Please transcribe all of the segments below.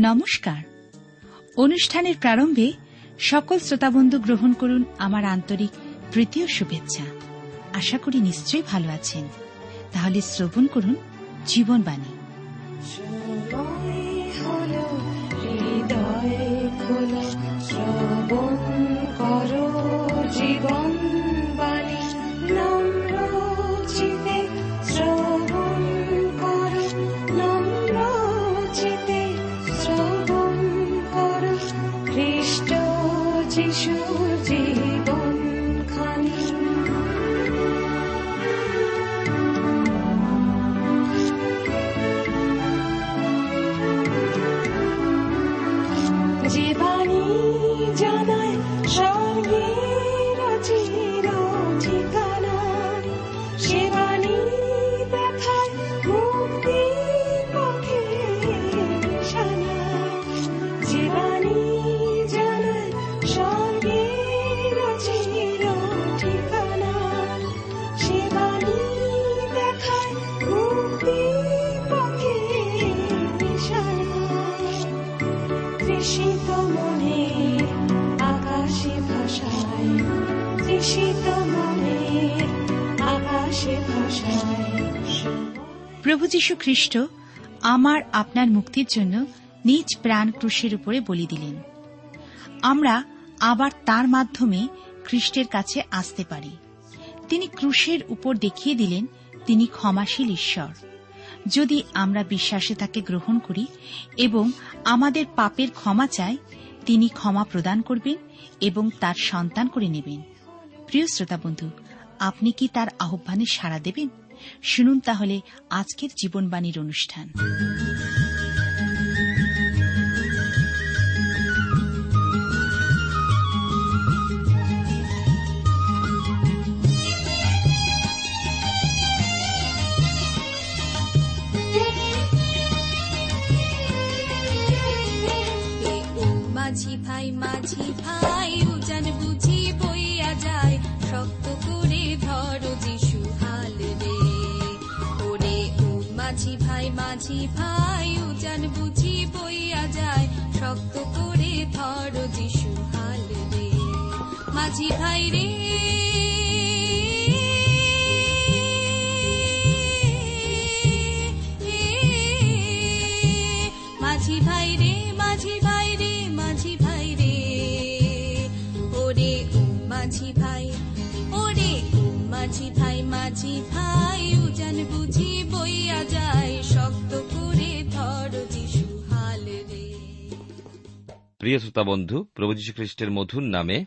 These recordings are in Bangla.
নমস্কার। অনুষ্ঠানের প্রারম্ভে সকল শ্রোতাবন্ধু গ্রহণ করুন আমার আন্তরিক তৃতীয় শুভেচ্ছা। আশা করি নিশ্চয়ই ভালো আছেন। তাহলে শ্রবণ করুন জীবনবাণী। যীশু খ্রিস্ট আমার আপনার মুক্তির জন্য নিজ প্রাণ ক্রুশের উপরে বলি দিলেন। আমরা আবার তার মাধ্যমে খ্রিস্টের কাছে আসতে পারি। তিনি ক্রুশের উপর দেখিয়ে দিলেন, তিনি ক্ষমাশীল ঈশ্বর। যদি আমরা বিশ্বাসে তাকে গ্রহণ করি এবং আমাদের পাপের ক্ষমা চাই, তিনি ক্ষমা প্রদান করবেন এবং তার সন্তান করে নেবেন। প্রিয় শ্রোতা বন্ধু, আপনি কি তার আহ্বানে সাড়া দেবেন? শুনুন তাহলে আজকের জীবনবাণীর অনুষ্ঠান। মাঝি ভাই মাঝি ভাই, উজান বুঝি বইয়া যায়, শক্ত করে ধরো যিশু মাঝি ভাই উজান বুঝি বইয়া যায়, শক্ত করে ধর যিশু হাল রে। মাঝি ভাই রে মাঝি ভাই মাঝি ভাই, উজান বুঝি বইয়া যায়। শক্ত করে ধর যিশু, হাল রে। প্রিয় শ্রোতা বন্ধু, প্রভু যীশু খ্রিস্টের মধুর নামে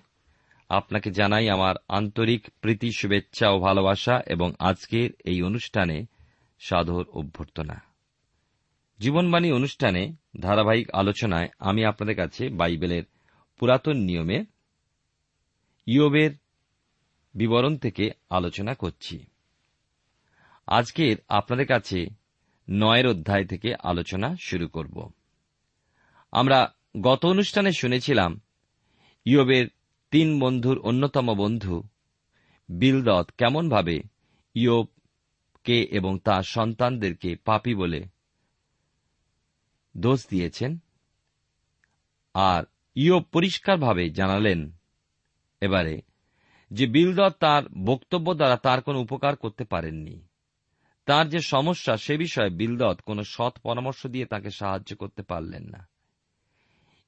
আপনাকে জানাই আমার আন্তরিক প্রীতি, শুভেচ্ছা ও ভালোবাসা এবং আজকের এই অনুষ্ঠানে সাদর অভ্যর্থনা। জীবনবাণী অনুষ্ঠানে ধারাবাহিক আলোচনায় আমি আপনাদের কাছে বাইবেলের পুরাতন নিয়মে ইয়োবের বিবরণ থেকে আলোচনা করছি। আজকের আপনাদের কাছে নয়ের অধ্যায় থেকে আলোচনা শুরু করব। আমরা গত অনুষ্ঠানে শুনেছিলাম, ইয়বের তিন বন্ধুর অন্যতম বন্ধু বিলদত কেমনভাবে ইয়োবকে এবং তার সন্তানদেরকে পাপি বলে দোষ দিয়েছেন আর ইয়োব পরিষ্কারভাবে জানালেন, এবারে যে বিলদত তার বক্তব্য দ্বারা তার কোনো উপকার করতে পারেননি। তার যে সমস্যা, সে বিষয়ে বিলদত কোনো সৎ পরামর্শ দিয়ে তাকে সাহায্য করতে পারলেন না।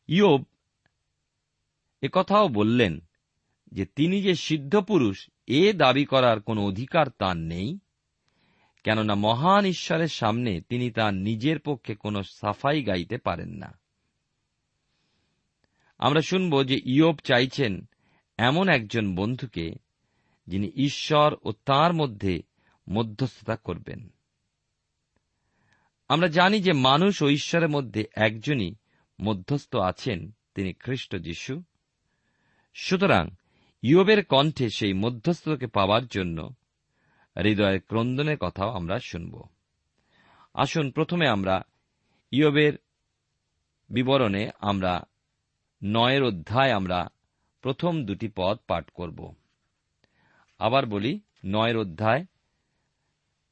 ইয়োব কথাও বললেন যে, তিনি যে সিদ্ধ পুরুষ, এ দাবি করার কোনো অধিকার তার নেই, কেননা মহান ঈশ্বরের সামনে তিনি তার নিজের পক্ষে কোনো সাফাই গাইতে পারেন না। আমরা শুনব যে ইয়োব চাইছেন এমন একজন বন্ধুকে যিনি ঈশ্বর ও তার মধ্যে মধ্যস্থতা করবেন। আমরা জানি যে মানুষ ও ঈশ্বরের মধ্যে একজনই মধ্যস্থ আছেন, তিনি খ্রিস্ট যিশু। সুতরাং ইয়োবের কণ্ঠে সেই মধ্যস্থতাকে পাওয়ার জন্য হৃদয়ের ক্রন্দনের কথাও আমরা শুনব। আসুন প্রথমে আমরা ইয়োবের বিবরণে আমরা নয়ের অধ্যায় আমরা প্রথম দুটি পদ পাঠ করব। আবার বলি, নয়ের অধ্যায়,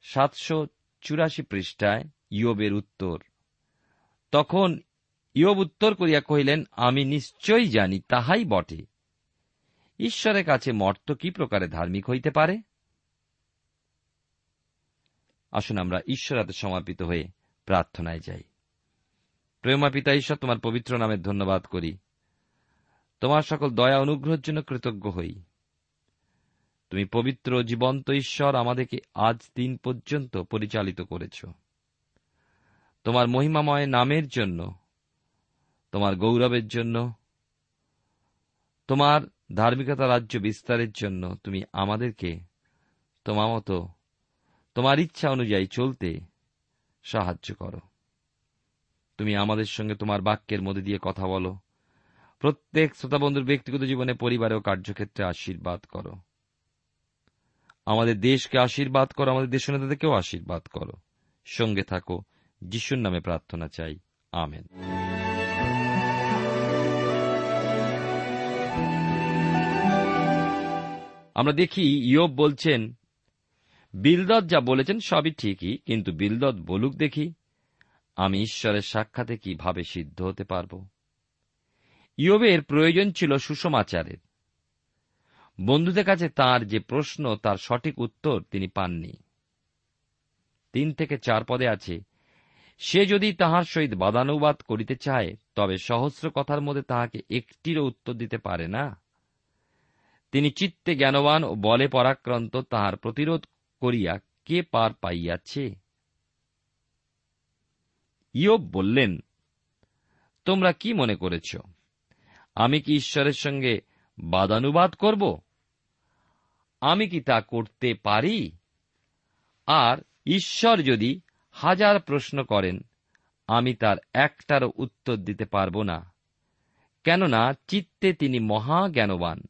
সাতশো চুরাশি পৃষ্ঠায় ইয়বের উত্তর। তখন ইয়ব উত্তর করিয়া কহিলেন, আমি নিশ্চয়ই জানি, তাহাই বটে। ঈশ্বরের কাছে মর্ত কি প্রকারে ধার্মিক হইতে পারে? আসুন আমরা ঈশ্বর হাতে সমর্পিত হয়ে প্রার্থনায় যাই। প্রেমা পিতা ঈশ্বর, তোমার পবিত্র নামের ধন্যবাদ করি। তোমার সকল দয়া অনুগ্রহের জন্য কৃতজ্ঞ হই। তুমি পবিত্র জীবন্ত ঈশ্বর আমাদেরকে আজ দিন পর্যন্ত পরিচালিত করেছ। তোমার মহিমাময় নামের জন্য, তোমার গৌরবের জন্য, তোমার ধার্মিকতা রাজ্য বিস্তারের জন্য তুমি আমাদেরকে তোমার মতো, তোমার ইচ্ছা অনুযায়ী চলতে সাহায্য করো। তুমি আমাদের সঙ্গে তোমার বাক্যের মধ্যে দিয়ে কথা বলো। প্রত্যেক শ্রোতাবন্ধুর ব্যক্তিগত জীবনে, পরিবারে ও কার্যক্ষেত্রে আশীর্বাদ করো। আমাদের দেশকে আশীর্বাদ করো, আমাদের দেশ নেতাদেরকেও আশীর্বাদ করো। সঙ্গে থাকো, যিশুর নামে প্রার্থনা চাই। আমেন। আমরা দেখি, ইয়ব বলছেন, বিলদত যা বলেছেন সবই ঠিকই, কিন্তু বিলদত বলুক দেখি, আমি ঈশ্বরের সাক্ষাতে কীভাবে সিদ্ধ হতে পারব? ইয়বের প্রয়োজন ছিল সুষমাচারের। বন্ধুদের কাছে তার যে প্রশ্ন, তার সঠিক উত্তর তিনি পাননি। তিন থেকে চার পদে আছে, সে যদি তাহার সহিত বাদানুবাদ করিতে চায়, তবে সহস্র কথার মধ্যে তাহাকে একটিরও উত্তর দিতে পারে না। তিনি চিত্তে জ্ঞানবান ও বলে পরাক্রান্ত তাহার প্রতিরোধ করিয়া কে পার পাইয়াছে? ইয়ব বললেন, তোমরা কি মনে করেছ? আমি কি ঈশ্বরের সঙ্গে বাদানুবাদ করব? আমি কি তা করতে পারি? আর ঈশ্বর যদি হাজার প্রশ্ন করেন, আমি তার একটারও উত্তর দিতে পারব না। কেননা চিত্তে তিনি মহা জ্ঞানবান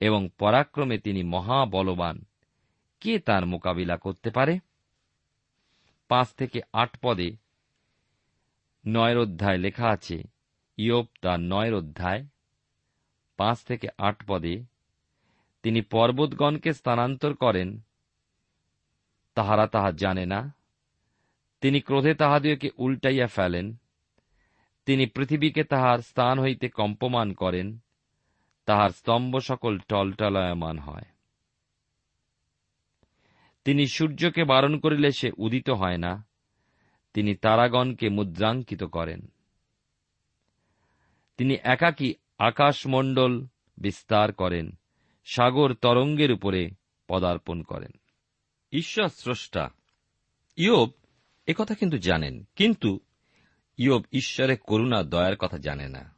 এবং পরাক্রমে তিনি মহা বলবান কে তার মোকাবিলা করতে পারে? পাঁচ থেকে আট পদে নয়ের অধ্যায় লেখা আছে ইয়োব তার নয়ের অধ্যায় পাঁচ থেকে আট পদে, তিনি পর্বতগণকে স্থানান্তর করেন। তাহারা তাহা জানে না। তিনি ক্রোধে তাহাদিওকে উল্টাইয়া ফেলেন। তিনি পৃথিবীকে তাহার স্থান হইতে কম্পমান করেন। তাহার স্তম্ভ সকল টলটলয়মান হয়। তিনি সূর্যকে বারণ করিলে সে উদিত হয় না। তিনি তারাগণকে মুদ্রাঙ্কিত করেন। তিনি একাকী আকাশমণ্ডল বিস্তার করেন, সাগর তরঙ্গের উপরে পদার্পণ করেন। ঈশ্বর স্রষ্টা। ইয়োব একথা কিন্তু জানেন, কিন্তু ইয়োব ঈশ্বরের করুণা, দয়ার কথা জানে না।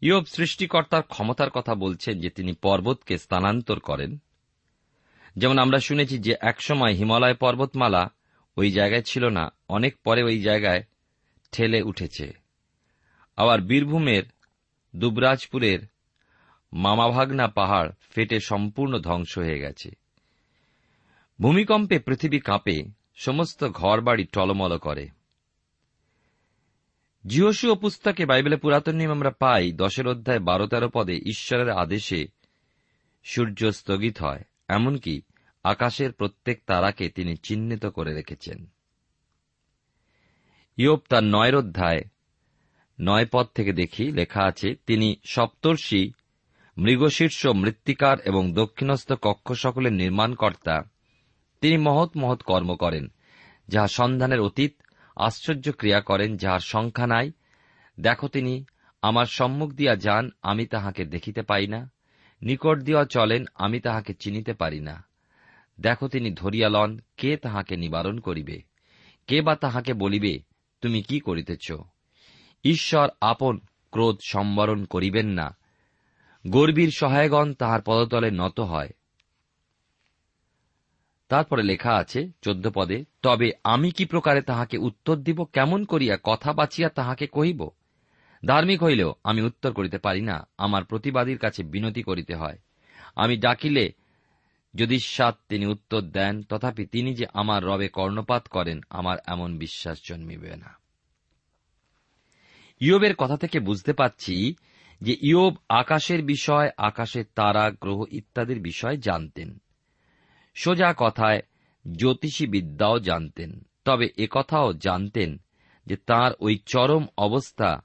ইয়োব সৃষ্টিকর্তার ক্ষমতার কথা বলছেন যে তিনি পর্বতকে স্থানান্তর করেন। যেমন আমরা শুনেছি যে একসময় হিমালয় পর্বতমালা ওই জায়গায় ছিল না, অনেক পরে ওই জায়গায় ঠেলে উঠেছে। আবার বীরভূমের দুবরাজপুরের মামাভাগনা পাহাড় ফেটে সম্পূর্ণ ধ্বংস হয়ে গেছে। ভূমিকম্পে পৃথিবী কাঁপে, সমস্ত ঘরবাড়ি টলমল করে। জিহসু পুস্তকে বাইবেলে পুরাতন নিয়ম আমরা পাই, দশের অধ্যায় বারো তেরো পদে ঈশ্বরের আদেশে সূর্য স্থগিত হয়, এমনকি আকাশের প্রত্যেক তারাকে তিনি চিহ্নিত করে রেখেছেন। ইয়োপ তার নয়ের অধ্যায় নয় পদ থেকে দেখি লেখা আছে, তিনি সপ্তর্ষি, মৃগশীর্ষ, মৃত্তিকার এবং দক্ষিণস্থ কক্ষ সকলের নির্মাণকর্তা। তিনি মহৎ মহৎ কর্ম করেন যাহা সন্ধানের অতীত আশ্চর্য ক্রিয়া করেন, যাহার সংখ্যা নাই। দেখো তিনি, আমার সম্মুখ দিয়া যান, আমি তাহাকে দেখিতে পাই না। নিকট দিয়া চলেন, আমি তাহাকে চিনিতে পারি না। দেখো তিনি ধরিয়া লন কে তাহাকে নিবারণ করিবে? কে বা তাহাকে বলিবে, তুমি কি করিতেছ? ঈশ্বর আপন ক্রোধ সম্বরণ করিবেন না। গর্বীর সহায়গণ তাহার পদতলে নত হয়। তারপরে লেখা আছে, চোদ্দ পদে, তবে আমি কি প্রকারে তাহাকে উত্তর দিব? কেমন করিয়া কথা বাঁচিয়া তাহাকে কহিব? ধার্মিক হইলেও আমি উত্তর করিতে পারি না। আমার প্রতিবাদীর কাছে বিনতি করিতে হয়। আমি ডাকিলে যদি সাত তিনি উত্তর দেন, তথাপি তিনি যে আমার রবে কর্ণপাত করেন, আমার এমন বিশ্বাস জন্মিবে না। ইয়োবের কথা থেকে বুঝতে পাচ্ছি যে ইয়োব আকাশের বিষয়, আকাশের তারা, গ্রহ ইত্যাদির বিষয় জানতেন। সোজা কথায় জ্যোতিষী বিদ্যাও জানতেন। তবে একথাও জানতেন যে তার ওই চরম অবস্থা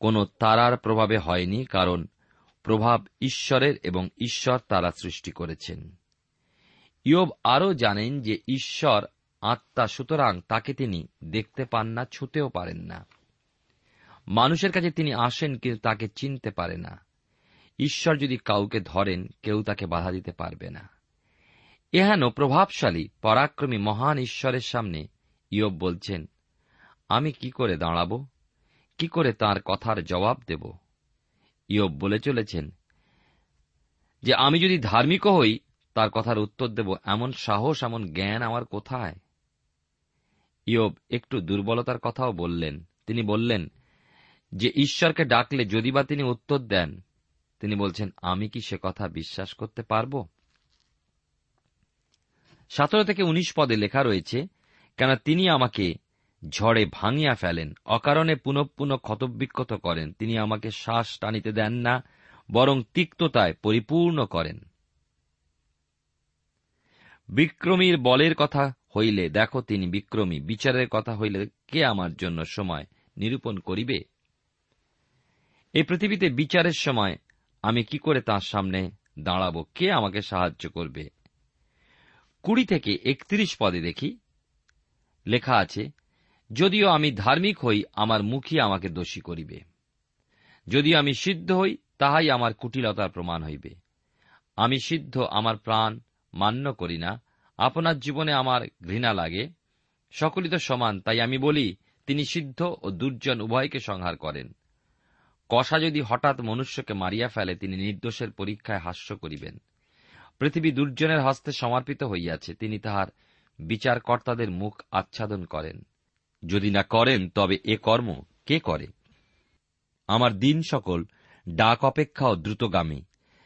কোন তারার প্রভাবে হয়নি, কারণ প্রভাব ঈশ্বরের এবং ঈশ্বর তারা সৃষ্টি করেছেন। ইয়ব আরও জানেন যে ঈশ্বর আত্মা, সুতরাং তাকে তিনি দেখতে পান না, ছুতেও পারেন না। মানুষের কাছে তিনি আসেন, কিন্তু তাকে চিনতে পারে না। ঈশ্বর যদি কাউকে ধরেন, কেউ তাকে বাধা দিতে পারবে না। এহেন প্রভাবশালী, পরাক্রমী, মহান ঈশ্বরের সামনে ইয়ব বলছেন, আমি কি করে দাঁড়াব? কি করে তার কথার জবাব দেব? ইয়ব বলে চলেছেন, যে আমি যদি ধার্মিক হই, তার কথার উত্তর দেব, এমন সাহস, এমন জ্ঞান আমার কোথায়? ইয়ব একটু দুর্বলতার কথাও বললেন। তিনি বললেন যে ঈশ্বরকে ডাকলে যদি বা তিনি উত্তর দেন, তিনি বলছেন, আমি কি সে কথা বিশ্বাস করতে পারব? সতেরো থেকে উনিশ পদে লেখা রয়েছে কেন তিনি আমাকে ঝড়ে ভাঙিয়া ফেলেন, অকারণে পুনঃ পুনঃ ক্ষতবিক্ষত করেন। তিনি আমাকে শ্বাস টানিতে দেন না, বরং তিক্ততায় পরিপূর্ণ করেন। বিক্রমীর বলের কথা হইলে, দেখো, তিনি বিক্রমী। বিচারের কথা হইলে কে আমার জন্য সময় নিরূপণ করিবে? এই পৃথিবীতে বিচারের সময় আমি কি করে তার সামনে দাঁড়াব? কে আমাকে সাহায্য করবে? কুড়ি থেকে একত্রিশ পদে দেখি। লেখা আছে, যদিও আমি ধার্মিক হই, আমার মুখই আমাকে দোষী করিবে। যদি আমি সিদ্ধ হই, তাহাই আমার কুটিলতার প্রমাণ হইবে। আমি সিদ্ধ, আমার প্রাণ মান্য করি না। আপনার জীবনে আমার ঘৃণা লাগে। সকলই তো সমান, তাই আমি বলি, তিনি সিদ্ধ ও দুর্জন উভয়কে সংহার করেন। কষা যদি হঠাৎ মনুষ্যকে মারিয়া ফেলে, তিনি নির্দোষের পরীক্ষায় হাস্য করিবেন। পৃথিবী দুর্জনের হস্তে সমর্পিত হইয়াছে, তিনি তাহার বিচারকর্তাদের মুখ আচ্ছাদন করেন। যদি না করেন, তবে এ কর্ম কে করে? আমার দিন সকল ডাক অপেক্ষাও দ্রুতগামী।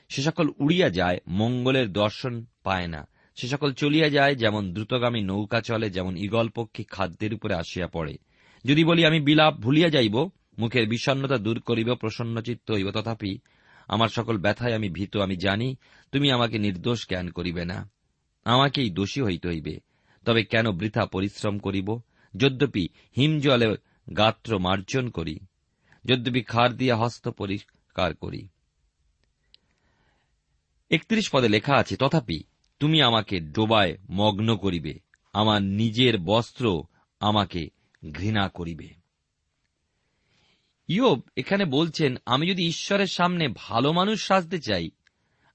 সে সকল উড়িয়া যায়, মঙ্গলের দর্শন পায় না। সে সকল চলিয়া যায়, যেমন দ্রুতগামী নৌকা চলে, যেমন ইগল পক্ষী খাদ্যের উপরে আসিয়া পড়ে। যদি বলি আমি বিলাপ ভুলিয়া যাইব মুখের বিষণ্নতা দূর করিব, প্রসন্নচিত্ত হইব। তথাপি আমার সকল ব্যথায় আমি ভীত, আমি জানি তুমি আমাকে নির্দোষ জ্ঞান করিবে না। আমাকেই দোষী হইতে হইবে। তবে কেন বৃথা পরিশ্রম করিব? যদ্যপি হিমজলে গাত্র মার্জন করি, যদ্যপি খার দিয়া হস্ত পরিষ্কার করি। একত্রিশ পদে লেখা আছে, তথাপি তুমি আমাকে ডোবায় মগ্ন করিবে, আমার নিজের বস্ত্র আমাকে ঘৃণা করিবে। ইয়োব এখানে বলছেন, আমি যদি ঈশ্বরের সামনে ভালো মানুষ সাজতে চাই,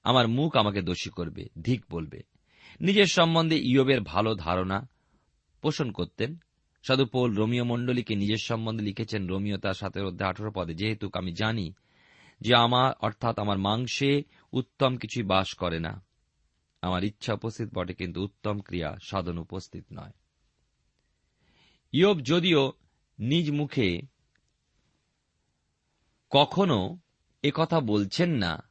আমার মুখ আমাকে দোষী করবে, ধিক বলবে। নিজের সম্বন্ধে ইয়োবের ভালো ধারণা পোষণ করতেন। সাধু পোল রোমিও মণ্ডলীকে নিজের সম্বন্ধে লিখেছেন রোমিও তার সাথে অধ্যায় আঠারো পদে, যেহেতু আমি জানি যে আমার, অর্থাৎ আমার মাংসে উত্তম কিছুই বাস করে না, আমার ইচ্ছা উপস্থিত বটে, কিন্তু উত্তম ক্রিয়া সাধন উপস্থিত নয়। ইয়োব যদিও নিজ মুখে কখনো কথা বলছেন না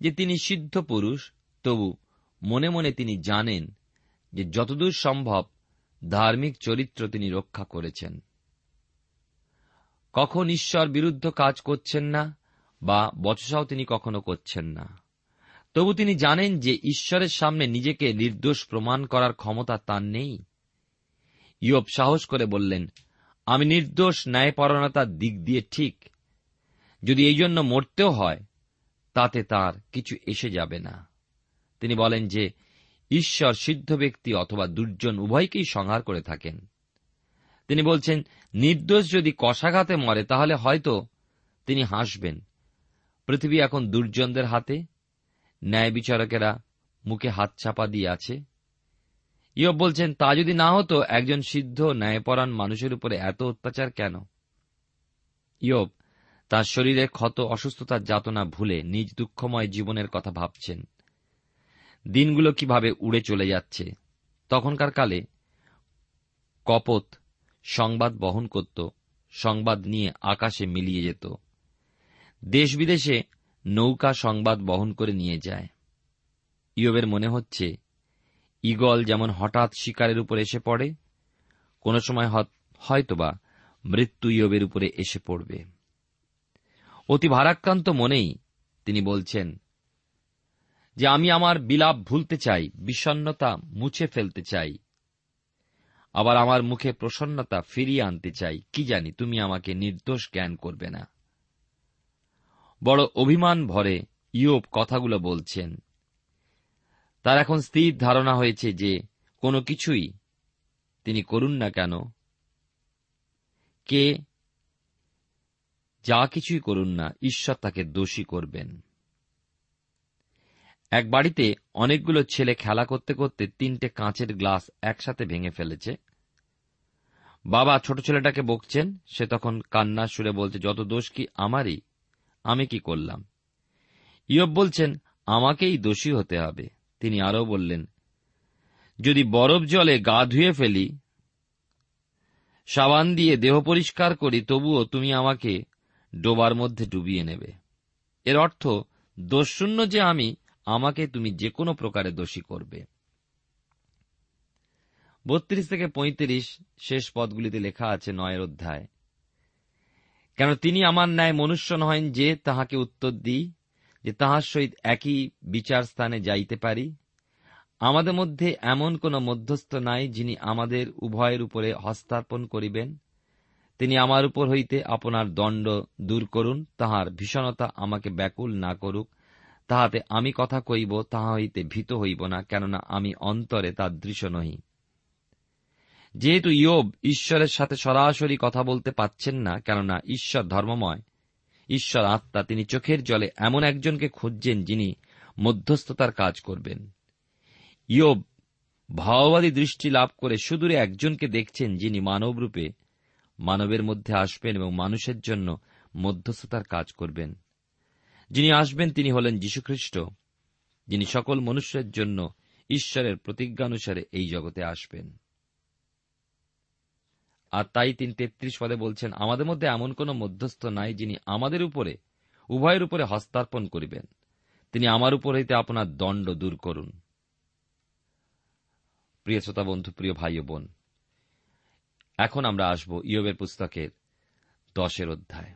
যে তিনি সিদ্ধ পুরুষ, তবু মনে মনে তিনি জানেন যে যতদূর সম্ভব ধার্মিক চরিত্র তিনি রক্ষা করেছেন। কখন ঈশ্বর বিরুদ্ধ কাজ করছেন না বা বচসাও তিনি কখনো করছেন না। তবু তিনি জানেন যে ঈশ্বরের সামনে নিজেকে নির্দোষ প্রমাণ করার ক্ষমতা তার নেই। ইয়ব সাহস করে বললেন, আমি নির্দোষ ন্যায়পরণতার দিক দিয়ে ঠিক। যদি এই জন্য মরতেও হয়, তাতে তার কিছু এসে যাবে না। তিনি বলেন যে, ঈশ্বর সিদ্ধ ব্যক্তি অথবা দুর্জন উভয়কেই সংহার করে থাকেন। তিনি বলছেন, নির্দোষ যদি কষাঘাতে মরে, তাহলে হয়তো তিনি হাসবেন। পৃথিবী এখন দুর্জনদের হাতে, ন্যায় বিচারকেরা মুখে হাত চাপা দিয়ে আছে। ইয়ব বলছেন, তা যদি না হতো, একজন সিদ্ধ ন্যায়পরাণ মানুষের উপরে এত অত্যাচার কেন? ইয়ব তার শরীরে ক্ষত অসুস্থতার যাতনা ভুলে নিজ দুঃখময় জীবনের কথা ভাবছেন। দিনগুলো কীভাবে উড়ে চলে যাচ্ছে? তখনকার কালে কপত সংবাদ বহন করত, সংবাদ নিয়ে আকাশে মিলিয়ে যেত। দেশ বিদেশে নৌকা সংবাদ বহন করে নিয়ে যায়। ইয়বের মনে হচ্ছে, ইগল যেমন হঠাৎ শিকারের উপর এসে পড়ে, কোন সময় হয়তোবা মৃত্যু ইয়বের উপরে এসে পড়বে। অতি ভারাক্রান্ত মনেই তিনি বলছেন, যে আমি আমার বিলাপ ভুলতে চাই, বিষণ্নতা মুছে ফেলতে চাই, আবার আমার মুখে প্রসন্নতা ফিরিয়ে আনতে চাই, কি জানি, তুমি আমাকে নির্দোষ জ্ঞান করবে না। বড় অভিমান ভরে ইয়োব কথাগুলো বলছেন, তার এখন স্থির ধারণা হয়েছে যে কোনো কিছুই তিনি করুন না কেন। কে যা কিছুই করুন না, ঈশ্বর তাকে দোষী করবেন। এক বাড়িতে অনেকগুলো ছেলে খেলা করতে করতে তিনটে কাঁচের গ্লাস একসাথে ভেঙে ফেলেছে। বাবা ছোট ছেলেটাকে বকছেন, সে তখন কান্না সুরে বলছে, যত দোষ কি আমারই, আমি কি করলাম? ইয়ব বলছেন, আমাকেই দোষী হতে হবে। তিনি আরও বললেন, যদি বরফ জলে গা ধুয়ে ফেলি, সাবান দিয়ে দেহ পরিষ্কার করি, তবুও তুমি আমাকে ডোবার মধ্যে ডুবিয়ে নেবে। এর অর্থ, দোষশূন্য যে আমি, আমাকে তুমি যে কোনো প্রকারে দোষী করবে। বত্রিশ থেকে পঁয়ত্রিশ শেষ পদগুলিতে লেখা আছে নয়ের অধ্যায়। কেন তিনি আমার ন্যায় মনুষ্য নহেন যে তাহাকে উত্তর দিই, যে তাহার সহিত একই বিচার স্থানে যাইতে পারি? আমাদের মধ্যে এমন কোন মধ্যস্থ নাই যিনি আমাদের উভয়ের উপরে হস্তার্পণ করিবেন তিনি আমার উপর হইতে আপনার দণ্ড দূর করুন, তাহার ভীষণতা আমাকে ব্যাকুল না করুক। তাহাতে আমি কথা কইব, তাহা হইতে ভীত হইব না, কেননা আমি অন্তরে তার দৃশ্য নহি। যেহেতু ইয়োব ঈশ্বরের সাথে সরাসরি কথা বলতে পাচ্ছেন না, কেননা ঈশ্বর ধর্মময়, ঈশ্বর আত্মা, তিনি চোখের জলে এমন একজনকে খুঁজছেন যিনি মধ্যস্থতার কাজ করবেন। ইয়োব ভাওবাদী দৃষ্টি লাভ করে সুদূরে একজনকে দেখছেন যিনি মানবরূপে মানবের মধ্যে আসবেন এবং মানুষের জন্য মধ্যস্থতার কাজ করবেন। যিনি আসবেন, তিনি হলেন যীশুখ্রিস্ট। যিনি সকল মনুষ্যের জন্য ঈশ্বরের প্রতিজ্ঞানুসারে এই জগতে আসবেন। আর তাই তিনি তেত্রিশ পদে বলছেন, আমাদের মধ্যে এমন কোন মধ্যস্থ নাই যিনি আমাদের উপরে, উভয়ের উপরে হস্তার্পণ করিবেন। তিনি আমার উপর হইতে আপনার দণ্ড দূর করুন। প্রিয় শ্রোতা বন্ধু, প্রিয় ভাই বোন এখন আমরা আসব ইয়বের পুস্তকের দশের অধ্যায়।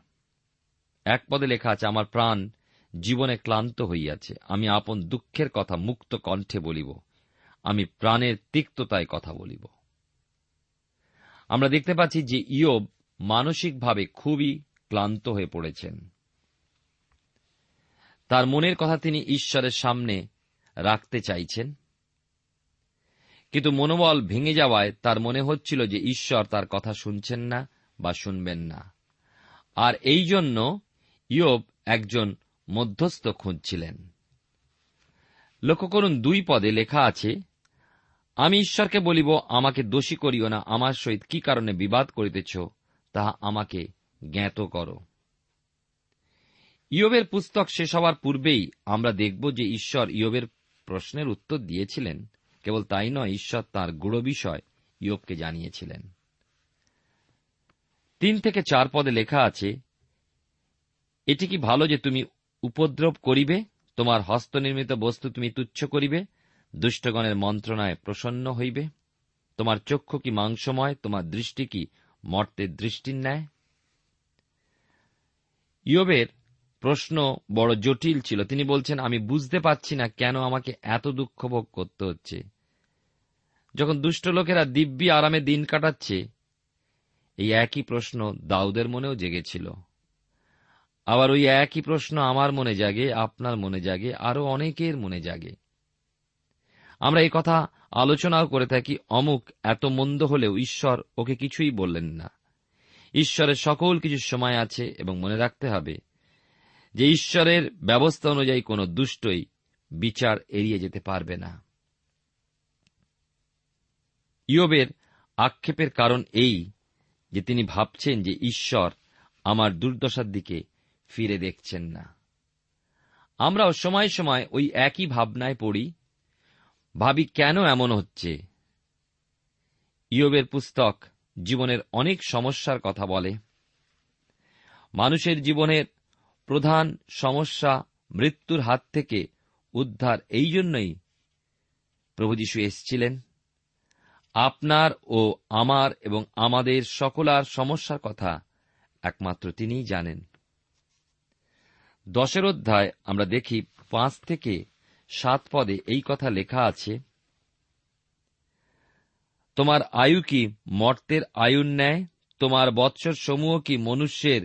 এক পদে লেখা আছে, আমার প্রাণ জীবনে ক্লান্ত হইয়াছে, আমি আপন দুঃখের কথা মুক্ত কণ্ঠে বলিব, আমি প্রাণের তিক্ততায় কথা বলিব। আমরা দেখতে পাচ্ছি যে ইয়ব মানসিকভাবে খুবই ক্লান্ত হয়ে পড়েছেন। তার মনের কথা তিনি ঈশ্বরের সামনে রাখতে চাইছেন। কিন্তু মনোবল ভেঙে যাওয়ায় তার মনে হচ্ছিল যে ঈশ্বর তার কথা শুনছেন না বা শুনবেন না। আর এই জন্য ইয়ব একজন মধ্যস্থ খুঁজছিলেন। লক্ষ্য করুন, দুই পদে লেখা আছে, আমি ঈশ্বরকে বলিব, আমাকে দোষী করিও না, আমার সহিত কি কারণে বিবাদ করিতেছ, তাহা আমাকে জ্ঞাত করো। ইয়বের পুস্তক শেষ হওয়ার পূর্বেই আমরা দেখব যে ঈশ্বর ইয়বের প্রশ্নের উত্তর দিয়েছিলেন। কেবল তাই নয়, ঈশ্বর তার গুড় বিষয় ইয়বকে জানিয়েছিলেন। তিন থেকে চার পদে লেখা আছে, এটি কি ভালো যে তুমি উপদ্রব করিবে? তোমার হস্তনির্মিত বস্তু তুমি তুচ্ছ করিবে? দুষ্টগণের মন্ত্রণায় প্রসন্ন হইবে? তোমার চক্ষু কি মাংসময়? তোমার দৃষ্টি কি মর্তের দৃষ্টির ন্যায়? ইয়বের প্রশ্ন বড় জটিল ছিল। তিনি বলছেন, আমি বুঝতে পারছি না কেন আমাকে এত দুঃখ ভোগ করতে হচ্ছে। যখন দুষ্ট লোকেরা দিব্যি আরামে দিন কাটাচ্ছে, এই একই প্রশ্ন দাউদের মনেও জেগেছিল। আবার ওই একই প্রশ্ন আমার মনে জাগে, আপনার মনে জাগে আরও অনেকের মনে জাগে। আমরা এই কথা আলোচনাও করে থাকি, অমুক এত মন্দ হলেও ঈশ্বর ওকে কিছুই বললেন না। ঈশ্বরের সকল কিছু সময় আছে এবং মনে রাখতে হবে। যে ঈশ্বরের ব্যবস্থা অনুযায়ী কোন দুষ্টই বিচার এড়িয়ে যেতে পারবে না। ইয়বের আক্ষেপের কারণ এই যে তিনি ভাবছেন যে ঈশ্বর আমার দুর্দশার দিকে ফিরে দেখছেন না। আমরাও সময় সময় ওই একই ভাবনায় পড়ি, ভাবি কেন এমন হচ্ছে? ইয়বের পুস্তক জীবনের অনেক সমস্যার কথা বলে। মানুষের জীবনের প্রধান সমস্যা মৃত্যুর হাত থেকে উদ্ধার এই জন্যই প্রভু যীশু এসছিলেন। আপনার ও আমার এবং আমাদের সকলার সমস্যার কথা একমাত্র তিনিই জানেন। দশের অধ্যায় আমরা দেখি পাঁচ থেকে সাত পদে এই কথা লেখা আছে, তোমার আয়ু কি মর্তের আয়ুর ন্যায়? তোমার বৎসর সমূহ কি মনুষ্যের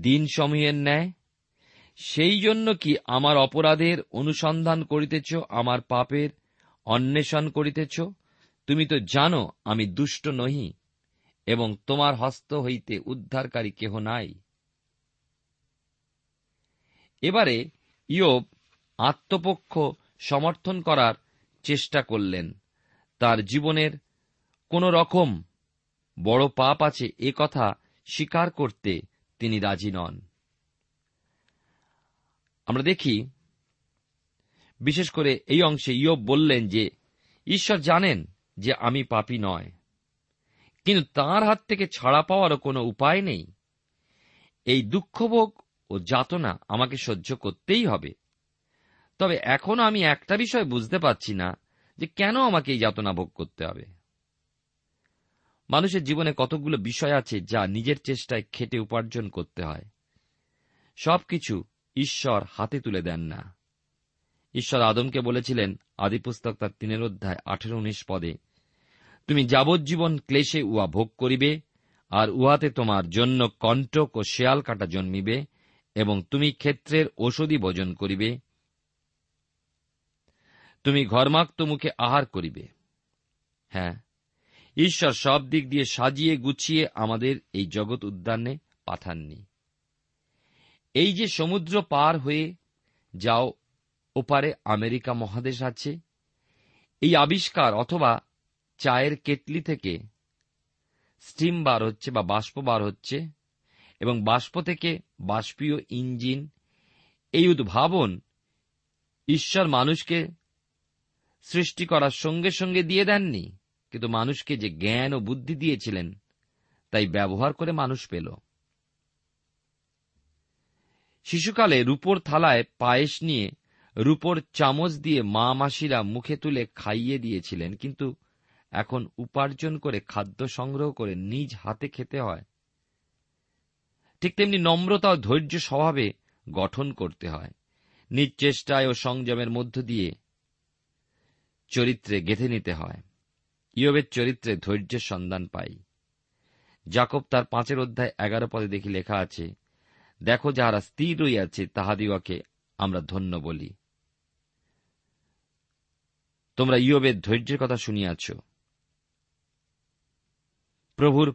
দিন সমূহের ন্যায়? সেই জন্য কি আমার অপরাধের অনুসন্ধান করিতেছ, আমার পাপের অন্বেষণ করিতেছ? তুমি তো জানো আমি দুষ্ট নহি, এবং তোমার হস্ত হইতে উদ্ধারকারী কেহ নাই। এবারে ইয়োব আত্মপক্ষ সমর্থন করার চেষ্টা করলেন। তার জীবনের কোন রকম বড় পাপ আছে এ কথা স্বীকার করতে তিনি রাজি নন। আমরা দেখি, বিশেষ করে এই অংশে ইয়োব বললেন যে, ঈশ্বর জানেন যে আমি পাপি নয়, কিন্তু তার হাত থেকে ছাড়া পাওয়ারও কোনো উপায় নেই। এই দুঃখভোগ ও যাতনা আমাকে সহ্য করতেই হবে। তবে এখনও আমি একটা বিষয় বুঝতে পারছি না যে কেন আমাকে এই যাতনা ভোগ করতে হবে। মানুষের জীবনে কতগুলো বিষয় আছে যা নিজের চেষ্টায় খেটে উপার্জন করতে হয়। সবকিছু ঈশ্বর হাতে তুলে দেন না। ঈশ্বর আদমকে বলেছিলেন আদিপুস্তক তার তিনের অধ্যায় আঠেরো উনিশ পদে, তুমি যাবজ্জীবন ক্লেশে উহা ভোগ করিবে, আর উহাতে তোমার জন্য কণ্টক ও শেয়াল কাটা জন্মিবে, এবং তুমি ক্ষেত্রের ঔষধি ভোজন করিবে। তুমি ঘর্মাক্ত মুখে আহার করিবে। হ্যাঁ ঈশ্বর সব দিক দিয়ে সাজিয়ে গুছিয়ে আমাদের এই জগৎ উদ্যানে পাঠাননি। এই যে সমুদ্র পার হয়ে যাও, ওপারে আমেরিকা মহাদেশ আছে। এই আবিষ্কার অথবা চায়ের কেটলি থেকে স্টিম বার হচ্ছে বা বাষ্প বার হচ্ছে এবং বাষ্প থেকে বাষ্পীয় ইঞ্জিন, এই উদ্ভাবন ঈশ্বর মানুষকে সৃষ্টি করার সঙ্গে সঙ্গে দিয়ে দেননি। কিন্তু মানুষকে যে জ্ঞান ও বুদ্ধি দিয়েছিলেন, তাই ব্যবহার করে মানুষ পেল। শিশুকালে রূপোর থালায় পায়েস নিয়ে রূপোর চামচ দিয়ে মা মাসিরা মুখে তুলে খাইয়ে দিয়েছিলেন, কিন্তু এখন উপার্জন করে খাদ্য সংগ্রহ করে নিজ হাতে খেতে হয়। ঠিক তেমনি নম্রতা ও ধৈর্য স্বভাবে গঠন করতে হয়। নিজ চেষ্টায় ও সংযমের মধ্য দিয়ে চরিত্রে গেঁথে নিতে হয়। ইয়বের চরিত্রে ধৈর্যের সন্ধান পাই। জাকব তার পাঁচের অধ্যায় এগারো পদে দেখি লেখা আছে দেখো যাহারা স্থির রইয়াছে তাহাদিওকে আমরা ধন্য বলি। তোমরা ইয়বের ধৈর্যের কথা শুনিয়াছ। প্রভুর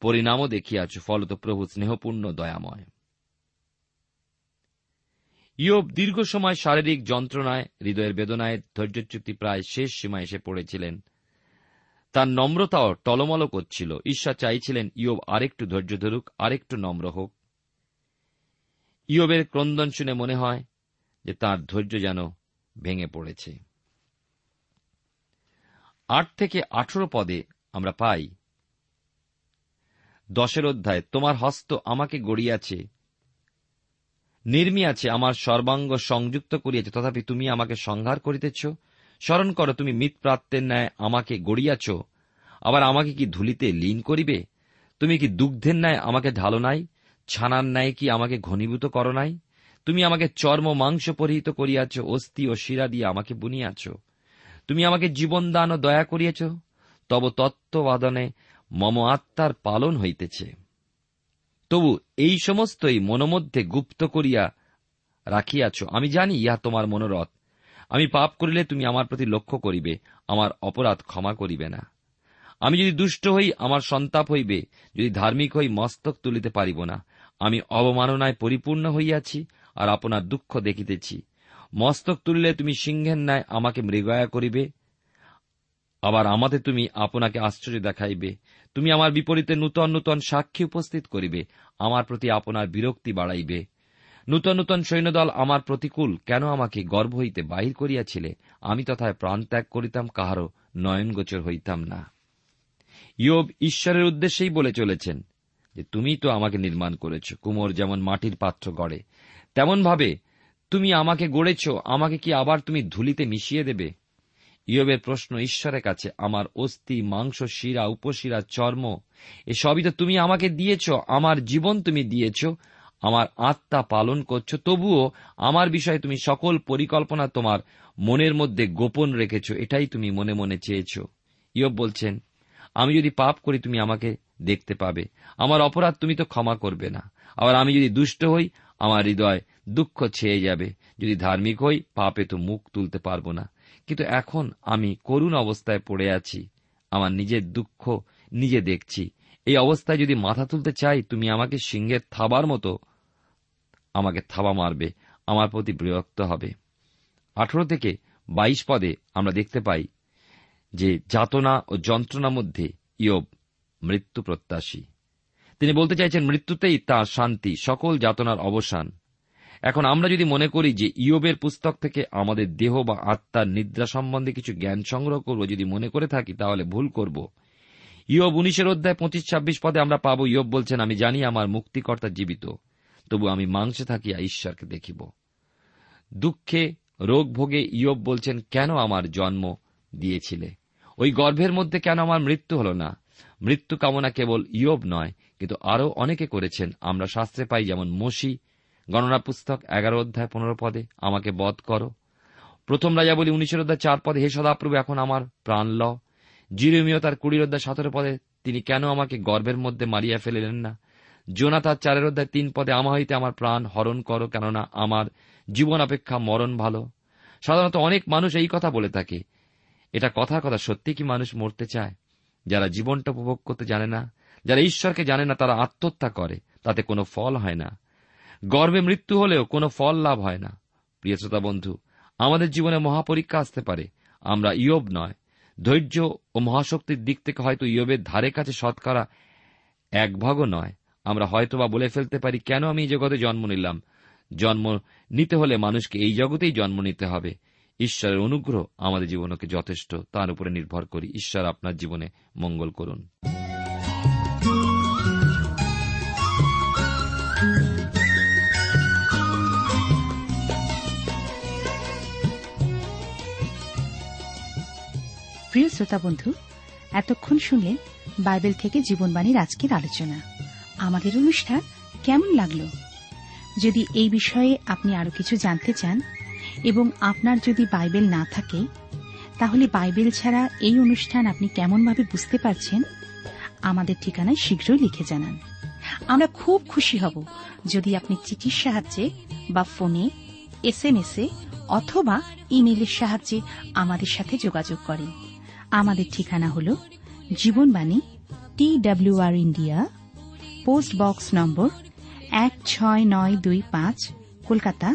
পরিণামও দেখিয়াছ, ফলত প্রভু স্নেহপূর্ণ, দয়াময়। ইয়ব দীর্ঘ সময় শারীরিক যন্ত্রণায়, হৃদয়ের বেদনায়, ধৈর্যচ্যুতি প্রায় শেষ সীমায় এসে পড়েছিলেন। তার নম্রতাও টলমল করছিল। ঈশ্বর চাইছিলেন ইয়ব আরেকটু ধৈর্য ধরুক, আরেকটু নম্র হোক। ইয়বের ক্রন্দন শুনে মনে হয় যে তার ধৈর্য যেন ভেঙে পড়েছে। আট থেকে আঠেরো পদে আমরা পাই। দশের অধ্যায়, তোমার হস্ত আমাকে গড়িয়াছে, নির্মিয়াছে, আমার সর্বাঙ্গ সংযুক্ত করিয়াছে, তথাপি তুমি আমাকে সংহার করিতেছ, স্মরণ করো, তুমি মিতপ্রাত্যের ন্যায় আমাকে গড়িয়াছ, আবার আমাকে কি ধুলিতে লীন করিবে? তুমি কি দুগ্ধের ন্যায় আমাকে ঢালো নাই? ছানার ন্যায় কি আমাকে ঘনীভূত করো নাই? তুমি আমাকে চর্ম মাংস পরিহিত করিয়াছ, অস্থি ও শিরা দিয়ে আমাকে বুনিয়াছ। তুমি আমাকে জীবনদান ও দয়া করিয়াছ, তব তত্ত্ববাদনে মম আত্মার পালন হইতেছে। তবু এই সমস্তই মনোমধ্যে গুপ্ত করিয়া রাখিয়াছ। আমি জানি ইহা তোমার মনোরথ। আমি পাপ করিলে তুমি আমার প্রতি লক্ষ্য করিবে, আমার অপরাধ ক্ষমা করিবে না। আমি যদি দুষ্ট হই, আমার সন্তাপ হইবে, যদি ধার্মিক হই, মস্তক তুলিতে পারিব না। আমি অবমাননায় পরিপূর্ণ হইয়াছি আর আপনার দুঃখ দেখিতেছি। মস্তক তুলিলে তুমি সিংহের ন্যায় আমাকে মৃগয়া করিবে, আবার আমাতে তুমি আপনাকে আশ্চর্য দেখাইবে। তুমি আমার বিপরীতে নূতন নূতন সাক্ষী উপস্থিত করিবে, আমার প্রতি আপনার বিরক্তি বাড়াইবে। নূতন নূতন সৈন্যদল আমার প্রতিকূল কেন আমাকে গর্ভ হইতে বাহির করিয়াছিলে? আমি তথায় প্রাণ ত্যাগ করিতাম, কাহারও নয়নগোচর হইতাম না। ইয়োব ঈশ্বরের উদ্দেশ্যেই বলে চলেছেন যে তুমি তো আমাকে নির্মাণ করেছ, কুমোর যেমন মাটির পাত্র গড়ে তেমনভাবে তুমি আমাকে গড়েছ, আমাকে কি আবার তুমি ধুলিতে মিশিয়ে দেবে? ইয়বের প্রশ্ন ঈশ্বরের কাছে, আমার অস্থি, মাংস, শিরা, উপশিরা, চর্ম, এসবই তো তুমি আমাকে দিয়েছ, আমার জীবন তুমি দিয়েছ, আমার আত্মা পালন করছ, তবুও আমার বিষয়ে তুমি সকল পরিকল্পনা তোমার মনের মধ্যে গোপন রেখেছ, এটাই তুমি মনে মনে চেয়েছ। ইয়ব বলছেন, আমি যদি পাপ করি, তুমি আমাকে দেখতে পাবে। আমার অপরাধ তুমি তো ক্ষমা করবে না। আবার আমি যদি দুষ্ট হই, আমার হৃদয় দুঃখ ছেয়ে যাবে। যদি ধার্মিক হই, পাপে তো মুখ তুলতে পারব না। কিন্তু এখন আমি করুণ অবস্থায় পড়ে আছি। আমার নিজের দুঃখ নিজে দেখছি। এই অবস্থায় যদি মাথা তুলতে চাই, তুমি আমাকে সিংহের থাবার মতো আমাকে থাবা মারবে। আমার প্রতি বিরক্ত হবে। আঠারো থেকে বাইশ পদে আমরা দেখতে পাই যে, যাতনা ও যন্ত্রণার মধ্যে ইয়ব মৃত্যু প্রত্যাশী। তিনি বলতে চাইছেন, মৃত্যুতেই তার শান্তি, সকল যাতনার অবসান। এখন আমরা যদি মনে করি যে ইয়বের পুস্তক থেকে আমাদের দেহ বা আত্মার নিদ্রা সম্বন্ধে কিছু জ্ঞান সংগ্রহ করব, যদি মনে করে থাকি, তাহলে ভুল করব। ইয়ব উনিশের অধ্যায় পঁচিশ ছাব্বিশ পদে আমরা পাব, ইয়ব বলছেন, আমি জানি আমার মুক্তিকর্তা জীবিত, তবু আমি মাংসে থাকিয়া ঈশ্বরকে দেখিব। দুঃখে রোগ ভোগে ইয়ব বলছেন, কেন আমার জন্ম দিয়েছিলে? ওই গর্ভের মধ্যে কেন আমার মৃত্যু হল না? মৃত্যু কামনা কেবল ইয়ব নয়, কিন্তু আরও অনেকে করেছেন। আমরা শাস্ত্রে পাই যেমন মসি, গণনা পুস্তক এগারো অধ্যায় পনেরো পদে, আমাকে বধ করো। প্রথম রাজা বলি উনিশের অধ্যায় চার পদে, হে সদাপ্রভু, এখন আমার প্রাণ ল জিরোমিও তার কুড়ির অধ্যায় সতেরো পদে, তিনি কেন আমাকে গর্ভের মধ্যে মারিয়া ফেলিলেন না? জোনা তার চারের অধ্যায় তিন পদে, আমা হইতে আমার প্রাণ হরণ করো, কেননা আমার জীবন অপেক্ষা মরণ ভালো। সাধারণত অনেক মানুষ এই কথা বলে থাকে। এটা কথার কথা, সত্যি কি মানুষ মরতে চায়? যারা জীবনটা উপভোগ করতে জানে না, যারা ঈশ্বরকে জানে না, তারা আত্মহত্যা করে, তাতে কোনো ফল হয় না। গর্বে মৃত্যু হলেও কোনো ফল লাভ হয় না। প্রিয় শ্রোতা বন্ধু, আমাদের জীবনে মহাপরীক্ষা আসতে পারে। আমরা ইয়ব নয়। ধৈর্য ও মহাশক্তির দিক থেকে হয়তো ইয়বের ধারে কাছে শতকরা এক ভাগও নয়। আমরা হয়তোবা বলে ফেলতে পারি, কেন আমি এই জগতে জন্ম নিলাম? জন্ম নিতে হলে মানুষকে এই জগতেই জন্ম নিতে হবে। ঈশ্বরের অনুগ্রহ আমাদের জীবনকে যথেষ্ট, তার উপরে নির্ভর করি। ঈশ্বর আপনার জীবনে মঙ্গল করুন। প্রিয় শ্রোতা বন্ধু, এতক্ষণ শুনলেন বাইবেল থেকে জীবনবাণীর আজকের আলোচনা। আমাদের অনুষ্ঠান কেমন লাগল? যদি এই বিষয়ে আপনি আরও কিছু জানতে চান এবং আপনার যদি বাইবেল না থাকে, তাহলে বাইবেল ছাড়া এই অনুষ্ঠান আপনি কেমনভাবে বুঝতে পারছেন? আমাদের ঠিকানায় শীঘ্রই লিখে জানান। আমরা খুব খুশি হব যদি আপনি চিঠির সাহায্যে বা ফোনে এস এম এস এ অথবা ইমেলের সাহায্যে আমাদের সাথে যোগাযোগ করেন। আমাদের ঠিকানা হল Jibonbani T WR India, post box number এক ছয় নয় দুই পাঁচ, কলকাতা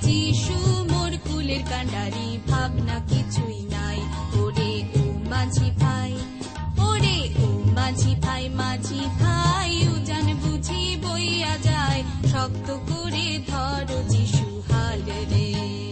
যিশু মোর কুলের কান্ডারি, ভাবনা কিছুই নাই। ওরে ও মাঝি ভাই, ওরে ও মাঝি ভাই মাঝি ভাই, উজান বুঝি বইয়া যায়, শক্ত করে ধরো যিশু হাল রে।